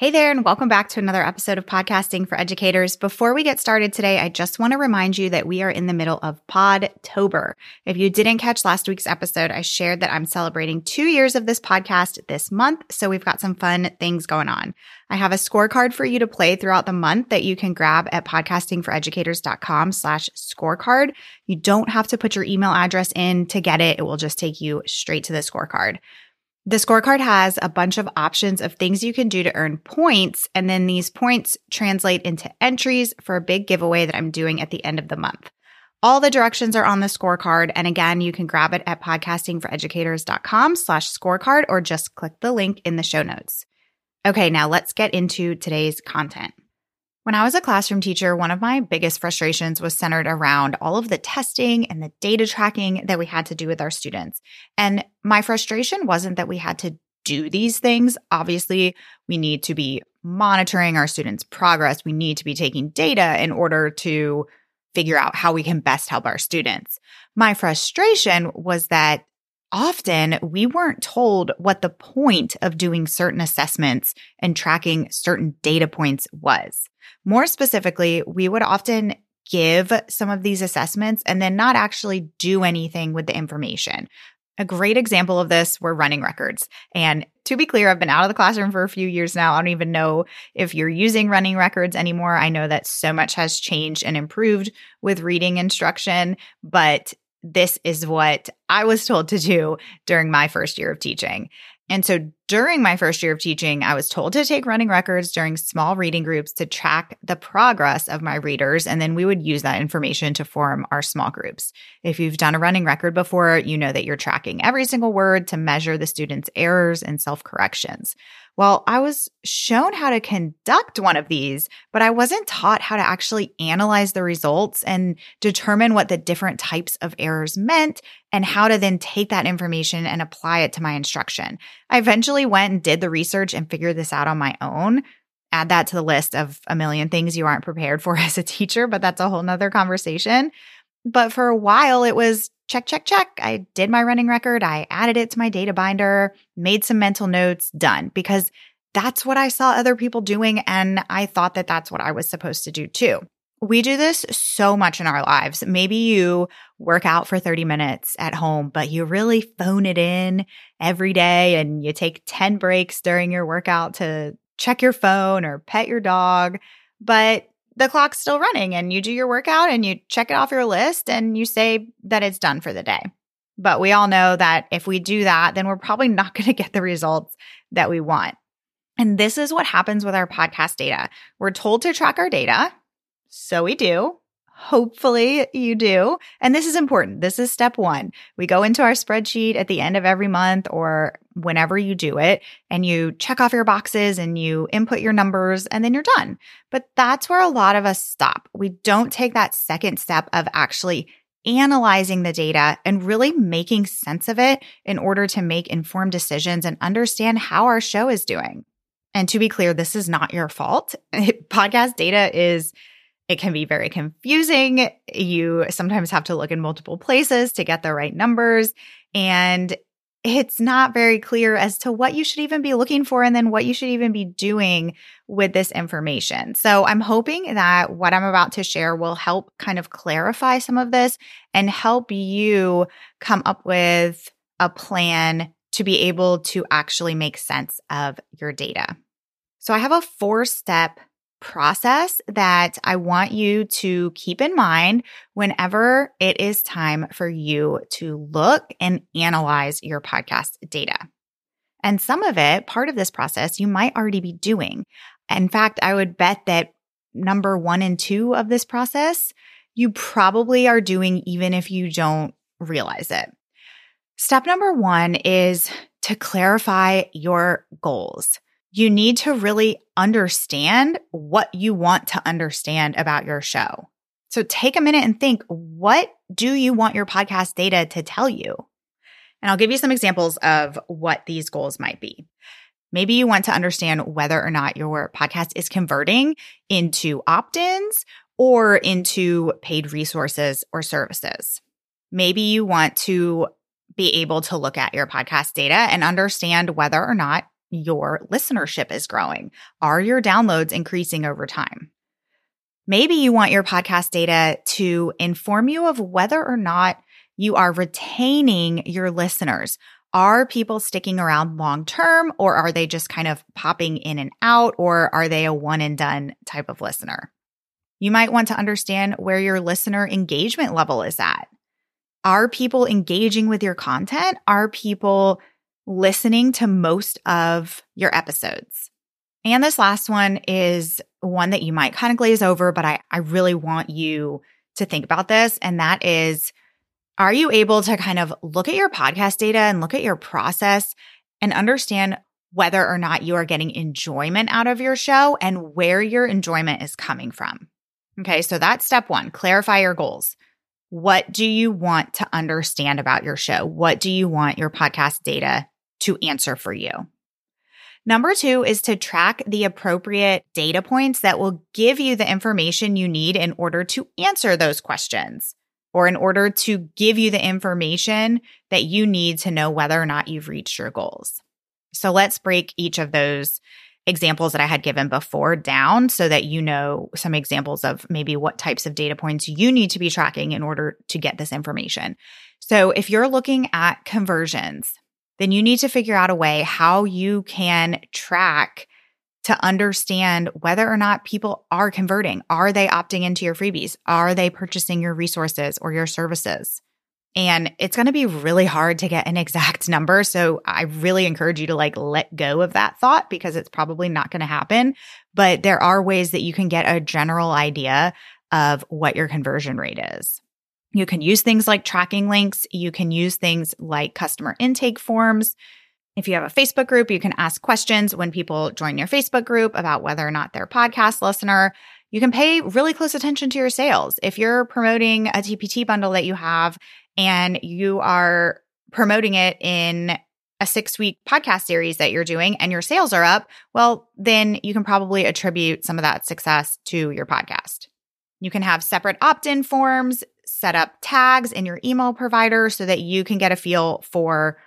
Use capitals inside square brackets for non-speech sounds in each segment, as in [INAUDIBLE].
Hey there, and welcome back to another episode of Podcasting for Educators. Before we get started today, I just want to remind you that we are in the middle of Podtober. If you didn't catch last week's episode, I shared that I'm celebrating two years of this podcast this month, so we've got some fun things going on. I have a scorecard for you to play throughout the month that you can grab at podcastingforeducators.com slash scorecard. You don't have to put your email address in to get it. It will just take you straight to the scorecard. The scorecard has a bunch of options of things you can do to earn points, and then these points translate into entries for a big giveaway that I'm doing at the end of the month. All the directions are on the scorecard, and again, you can grab it at podcastingforeducators.com slash scorecard or just click the link in the show notes. Okay, now let's get into today's content. When I was a classroom teacher, one of my biggest frustrations was centered around all of the testing and the data tracking that we had to do with our students. And my frustration wasn't that we had to do these things. Obviously, we need to be monitoring our students' progress. We need to be taking data in order to figure out how we can best help our students. My frustration was that often we weren't told what the point of doing certain assessments and tracking certain data points was. More specifically, we would often give some of these assessments and then not actually do anything with the information. A great example of this were running records. And to be clear, I've been out of the classroom for a few years now. I don't even know if you're using running records anymore. I know that so much has changed and improved with reading instruction, but this is what I was told to do during my first year of teaching. And so during my first year of teaching, I was told to take running records during small reading groups to track the progress of my readers. And then we would use that information to form our small groups. If you've done a running record before, you know that you're tracking every single word to measure the student's errors and self corrections. Well, I was shown how to conduct one of these, but I wasn't taught how to actually analyze the results and determine what the different types of errors meant and how to then take that information and apply it to my instruction. I eventually went and did the research and figured this out on my own. Add that to the list of a million things you aren't prepared for [LAUGHS] as a teacher, but that's a whole nother conversation. But for a while, it was check, check, check. I did my running record. I added it to my data binder, made some mental notes, done, because that's what I saw other people doing. And I thought that that's what I was supposed to do too. We do this so much in our lives. Maybe you work out for 30 minutes at home, but you really phone it in every day and you take 10 breaks during your workout to check your phone or pet your dog. But the clock's still running and you do your workout and you check it off your list and you say that it's done for the day. But we all know that if we do that, then we're probably [LAUGHS] not going to get the results that we want. And this is what happens with our podcast data. We're told to track our data. So we do. Hopefully you do. And this is important. This is step one. We go into our spreadsheet at the end of every month or whenever you do it and you check off your boxes and you input your numbers and then you're done. But that's where a lot of us stop. We don't take that second step of actually analyzing the data and really making sense of it in order to make informed decisions and understand how our show is doing. And to be clear, this is not your fault. [LAUGHS] Podcast data is it can be very confusing. You sometimes have to look in multiple places to get the right numbers. And it's not very clear as to what you should even be looking for and then what you should even be doing with this information. So I'm hoping that what I'm about to share will help kind of clarify some of this and help you come up with a plan to be able to actually make sense of your data. So I have a four step process that I want you to keep in mind whenever it is time for you to look and analyze your podcast data. And some of it, part of this process, you might already be doing. In fact, I would bet that number one and two of this process, you probably are doing even if you don't realize it. Step number one is to clarify your goals. You need to really understand what you want to understand about your show. So take a minute and think, what do you want your podcast data to tell you? And I'll give you some examples of what these goals might be. Maybe you want to understand whether or not your podcast is converting into opt ins or into paid resources or services. Maybe you want to be able to look at your podcast data and understand whether or not your listenership is growing. Are your downloads increasing over time? Maybe you want your podcast data to inform you of whether or not you are retaining your listeners. Are people sticking around long term or are they just kind of popping in and out or are they a one and done type of listener? You might want to understand where your listener engagement level is at. Are people engaging with your content? Are people listening to most of your episodes? And this last one is one that you might kind of glaze over, but I, I really want you to think about this. And that is, are you able to kind of look at your podcast data and look at your process and understand whether or not you are getting enjoyment out of your show and where your enjoyment is coming from? Okay. So that's step one, clarify your goals. What do you want to understand about your show? What do you want your podcast data to answer for you? Number two is to track the appropriate data points that will give you the information you need in order to answer those questions or in order to give you the information that you need to know whether or not you've reached your goals. So let's break each of those examples that I had given before down so that you know some examples of maybe what types of data points you need to be tracking in order to get this information. So if you're looking at conversions, then you need to figure out a way how you can track to understand whether or not people are converting. Are they opting into your freebies? Are they purchasing your resources or your services? And it's going to be really hard to get an [LAUGHS] exact number. So I really encourage you to like let go of that thought because it's probably not going to happen. But there are ways that you can get a general idea of what your conversion rate is. You can use things like tracking links. You can use things like customer intake forms. If you have a Facebook group, you can ask questions when people join your Facebook group about whether or not they're a podcast listener. You can pay really close attention to your sales. If you're promoting a TPT bundle that you have and you are promoting it in a six week podcast series that you're doing and your sales are up, well, then you can probably attribute some of that success to your podcast. You can have separate opt in forms, set up tags in your email provider so that you can get a feel for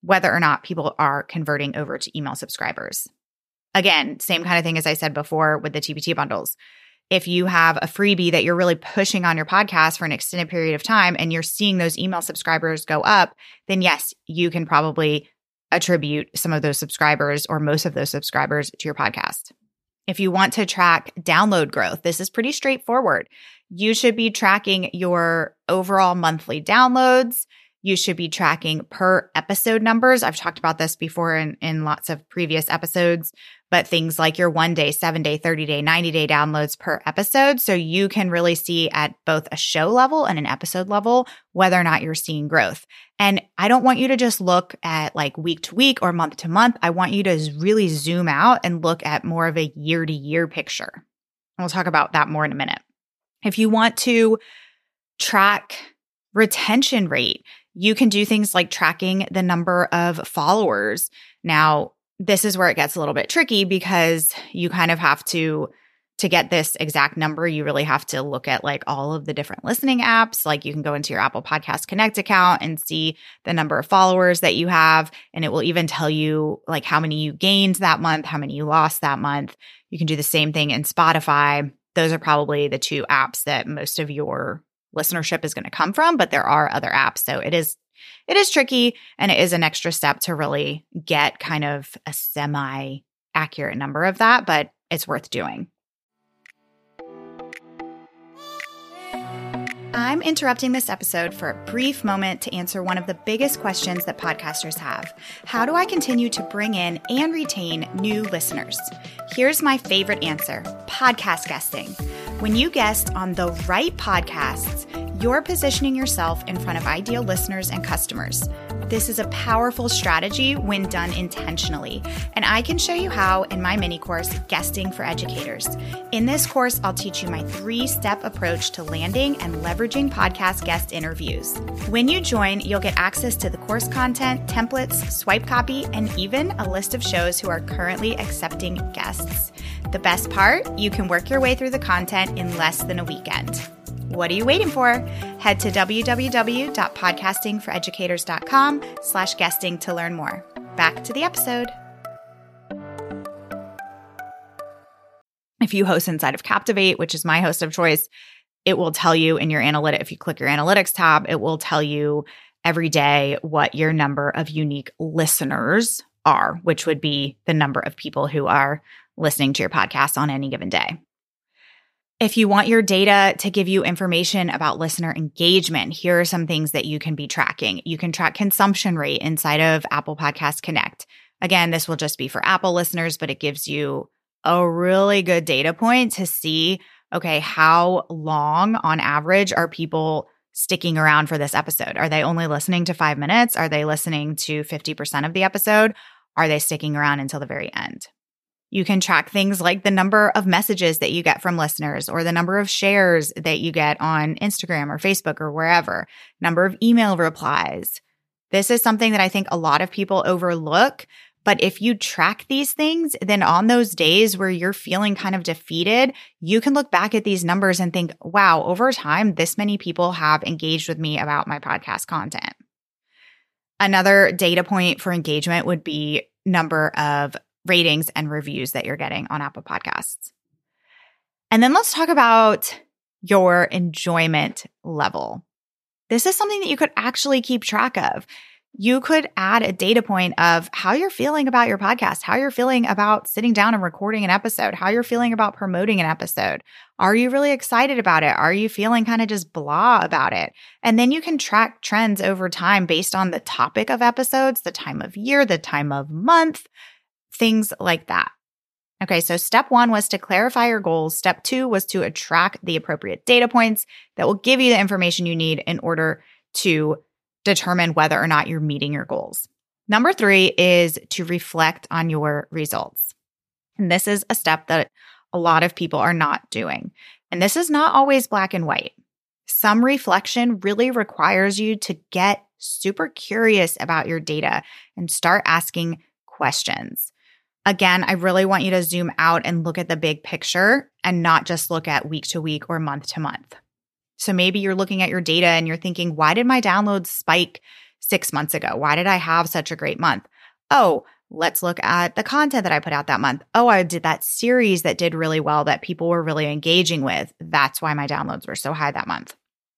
whether or not people are converting over to email subscribers. Again, same kind of thing as I said before with the TPT bundles if you have a freebie that you're really pushing on your podcast for an extended period of time and you're seeing those email subscribers go up, then yes, you can probably attribute some of those subscribers or most of those subscribers to your podcast. If you want to track download growth, this is pretty straightforward. You should be tracking your overall monthly downloads. You should be tracking per episode numbers. I've talked about this before in, in lots of previous episodes, but things like your one day, seven day, 30 day, 90 day downloads per episode. So you can really see at both a show level and an episode level whether or not you're seeing growth. And I don't want you to just look at like week to week or month to month. I want you to really zoom out and look at more of a year to year picture. And we'll talk about that more in a minute. If you want to track retention rate, you can do things like tracking the number of followers. Now, this is where it gets a little bit tricky because you kind of have to to get this exact number, you really have to look at like all of the different listening apps. Like you can go into your Apple Podcast Connect account and see the number of followers that you have. And it will even tell you like how many you gained that month, how many you lost that month. You can do the same thing in Spotify. Those are probably the two apps that most of your listenership is going to come from, but there are other apps. So it is it is tricky and it is an extra step to really get kind of a semi accurate number of that, but it's worth doing. I'm interrupting this episode for a brief moment to answer one of the biggest questions that podcasters have How do I continue to bring in and retain new listeners? Here's my favorite answer podcast guesting. When you guest on the right podcasts, you're positioning yourself in front of ideal listeners and customers. This is a powerful strategy when done intentionally, and I can show you how in my mini course, Guesting for Educators. In this course, I'll teach you my three step approach to landing and leveraging podcast guest interviews. When you join, you'll get access to the course content, templates, swipe copy, and even a list of shows who are currently accepting guests. The best part, you can work your way through the content in less than a weekend. What are you waiting for? Head to www.podcastingforeducators.com slash guesting to learn more. Back to the episode. If you host inside of Captivate, which is my host of choice, it will tell you in your analytic, if you click your analytics tab, it will tell you every day what your number of unique listeners are, which would be the number of people who are listening to your podcast on any given day. If you want your data to give you information about listener engagement, here are some things that you can be tracking. You can track consumption rate inside of Apple Podcast Connect. Again, this will just be for Apple listeners, but it gives you a really good data point to see okay, how long on average are people sticking around for this episode? Are they only listening to five minutes? Are they listening to 50% of the episode? Are they sticking around until the very end? You can track things like the number of messages that you get from listeners or the number of shares that you get on Instagram or Facebook or wherever, number of email replies. This is something that I think a lot of people overlook. But if you track these things, then on those days where you're feeling kind of defeated, you can look back at these numbers and think, wow, over time, this many people have engaged with me about my podcast content. Another data point for engagement would be number of ratings and reviews that you're getting on Apple Podcasts. And then let's talk about your enjoyment level. This is something that you could actually keep track of. You could add a data point of how you're feeling about your podcast, how you're feeling about sitting down and recording an episode, how you're feeling about promoting an episode. Are you really excited about it? Are you feeling kind of just blah about it? And then you can track trends over time based on the topic of episodes, the time of year, the time of month, things like that. Okay, so step one was to clarify your goals. Step two was to attract the appropriate data points that will give you the information you need in order to determine whether or not you're meeting your goals. Number three is to reflect on your results. And this is a step that a lot of people are not doing. And this is not always black and white. Some reflection really requires you to get super curious about your data and start asking questions. Again, I really want you to zoom out and look at the big picture and not just look at week to week or month to month. So maybe you're looking at your data and you're thinking, why did my downloads spike six months ago? Why did I have such a great month? Oh, let's look at the content that I put out that month. Oh, I did that series that did really well that people were really engaging with. That's why my downloads were so high that month.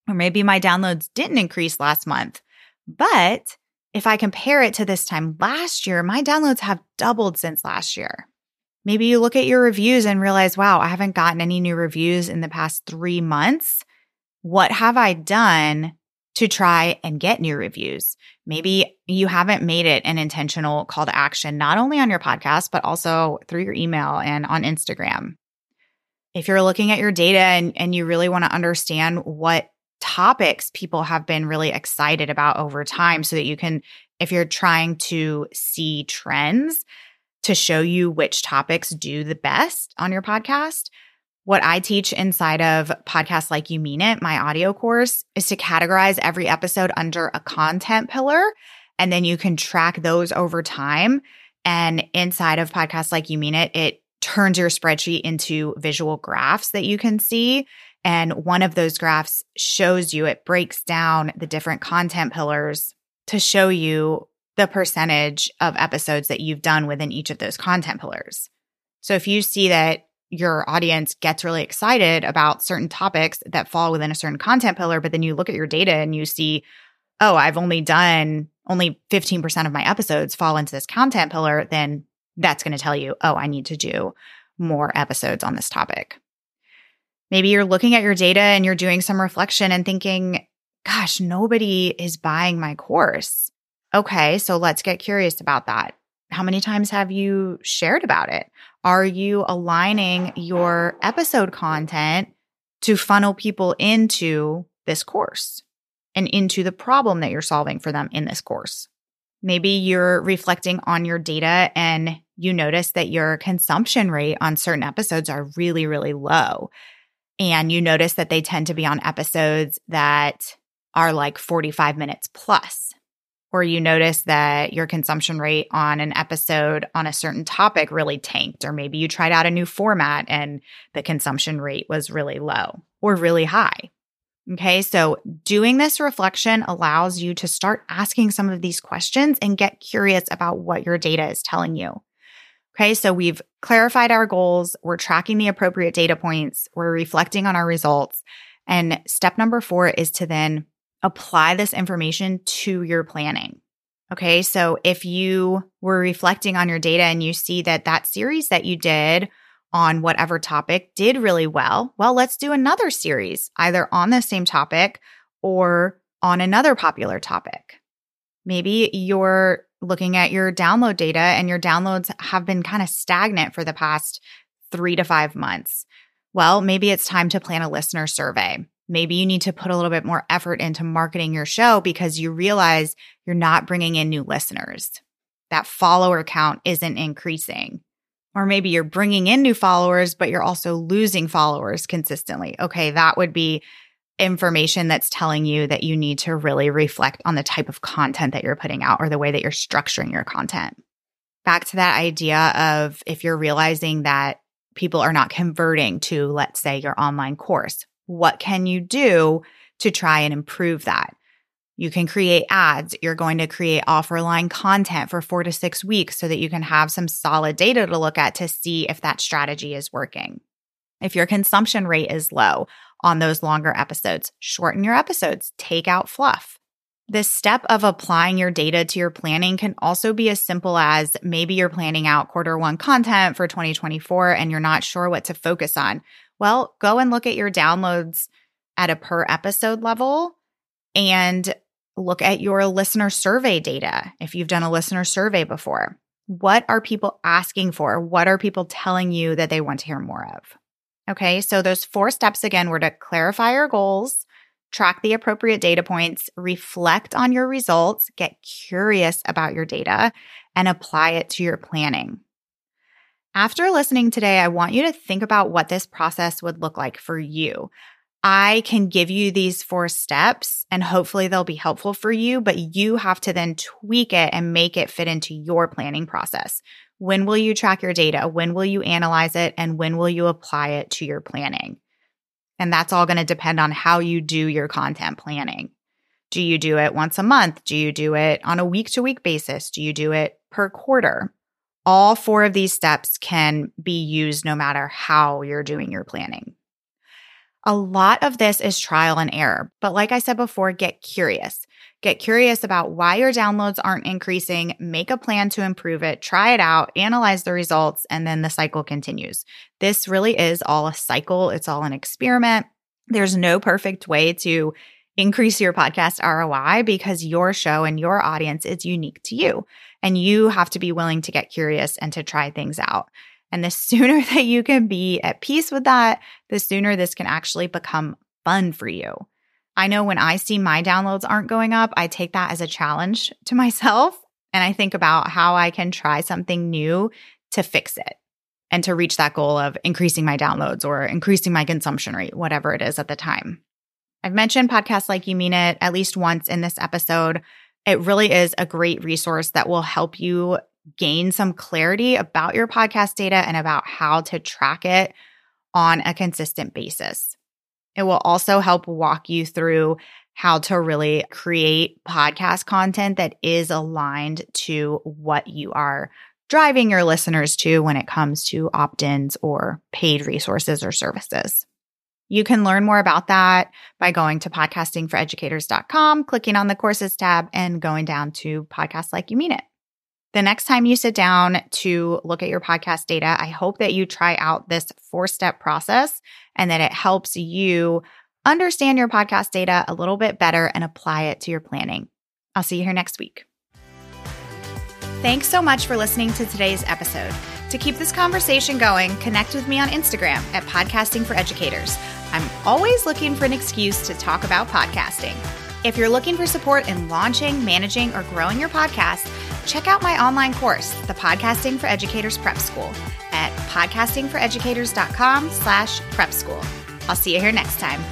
Or maybe my downloads didn't increase last month, but if I compare it to this time last year, my downloads have doubled since last year. Maybe you look at your reviews and realize, wow, I haven't gotten any new reviews in the past three months. What have I done to try and get new reviews? Maybe you haven't made it an intentional call to action, not only on your podcast, but also through your email and on Instagram. If you're looking at your data and, and you really want to understand what topics people have been really excited about over time so that you can, if you're trying to see trends, to show you which topics do the best on your podcast. What I teach inside of Podcast Like You Mean It, my audio course, is to categorize every episode under a content pillar. And then you can track those over time. And inside of Podcast Like You Mean It, it turns your spreadsheet into visual graphs that you can see. And one of those graphs shows you, it breaks down the different content pillars to show you the percentage of episodes that you've done within each of those content pillars. So if you see that your audience gets really excited about certain topics that fall within a certain content pillar, but then you look at your data and you see, oh, I've only done only 15% of my episodes fall into this content pillar, then that's going to tell you, oh, I need to do more episodes on this topic. Maybe you're looking at your data and you're doing some reflection and thinking, gosh, nobody is buying my course. Okay, so let's get curious about that. How many times have you shared about it? Are you aligning your episode content to funnel people into this course and into the problem that you're solving for them in this course? Maybe you're reflecting on your data and you notice that your consumption rate on certain episodes are really, really low. And you notice that they tend to be on episodes that are like 45 minutes plus. Or you notice that your consumption rate on an episode on a certain topic really tanked. Or maybe you tried out a new format and the consumption rate was really low or really high. Okay, so doing this reflection allows you to start asking some of these questions and get curious about what your data is telling you. Okay, so we've clarified our goals, we're tracking the appropriate data points, we're reflecting on our results. And step number four is to then apply this information to your planning. Okay, so if you were reflecting on your data and you see that that series that you did on whatever topic did really well, well, let's do another series, either on the same topic or on another popular topic. Maybe you're looking at your download data and your downloads have been kind of stagnant for the past three to five months. Well, maybe it's time to plan a listener survey. Maybe you need to put a little bit more effort into marketing your show because you realize you're not bringing in new listeners. That follower count isn't increasing. Or maybe you're bringing in new followers, but you're also losing followers consistently. Okay, that would be information that's telling you that you need to really reflect on the type of content that you're putting out or the way that you're structuring your content. Back to that idea of if you're realizing that people are not converting to, let's say, your online course, what can you do to try and improve that? You can create ads. You're going to create offer line content for four to six weeks so that you can have some solid data to look at to see if that strategy is working. If your consumption rate is low on those longer episodes, shorten your episodes, take out fluff. This step of applying your data to your planning can also be as simple as maybe you're planning out quarter one content for 2024 and you're not sure what to focus on. Well, go and look at your downloads at a per episode level and look at your listener survey data if you've done a listener survey before. What are people asking for? What are people telling you that they want to hear more of? Okay, so those four steps again were to clarify your goals, track the appropriate data points, reflect on your results, get curious about your data, and apply it to your planning. After listening today, I want you to think about what this process would look like for you. I can give you these four steps and hopefully they'll be helpful for you, but you have to then tweak it and make it fit into your planning process. When will you track your data? When will you analyze it? And when will you apply it to your planning? And that's all going to depend on how you do your content planning. Do you do it once a month? Do you do it on a week to week basis? Do you do it per quarter? All four of these steps can be used no matter how you're doing your planning. A lot of this is trial and error, but like I said before, get curious. Get curious about why your downloads aren't increasing, make a plan to improve it, try it out, analyze the results, and then the cycle continues. This really is all a cycle, it's all an experiment. There's no perfect way to increase your podcast ROI because your show and your audience is unique to you. And you have to be willing to get curious and to try things out. And the sooner [LAUGHS] that you can be at peace with that, the sooner this can actually become fun for you. I know when I see my downloads aren't going up, I take that as a challenge to [LAUGHS] myself. And I think about how I can try something new to fix it and to reach that goal of increasing my downloads or increasing my consumption rate, whatever it is at the time. I've mentioned Podcast Like You Mean It at least once in this episode. It really is a great resource that will help you gain some clarity about your podcast data and about how to track it on a consistent basis. It will also help walk you through how to really create podcast content that is aligned to what you are driving your listeners to when it comes to opt ins or paid resources or services. You can learn more about that by going to podcastingforeducators.com, clicking on the courses tab, and going down to Podcast Like You Mean It. The next time you sit down to look at your podcast data, I hope that you try out this four step process and that it helps you understand your podcast data a little bit better and apply it to your planning. I'll see you here next week. Thanks so much for listening to today's episode. To keep this conversation going, connect with me on Instagram at Podcasting for Educators. I'm always looking for an excuse to talk about podcasting. If you're looking for support in launching, managing, or growing your podcast, check out my online course, the Podcasting for Educators Prep School, at podcastingforeducators.com slash prep school. I'll see you here next time.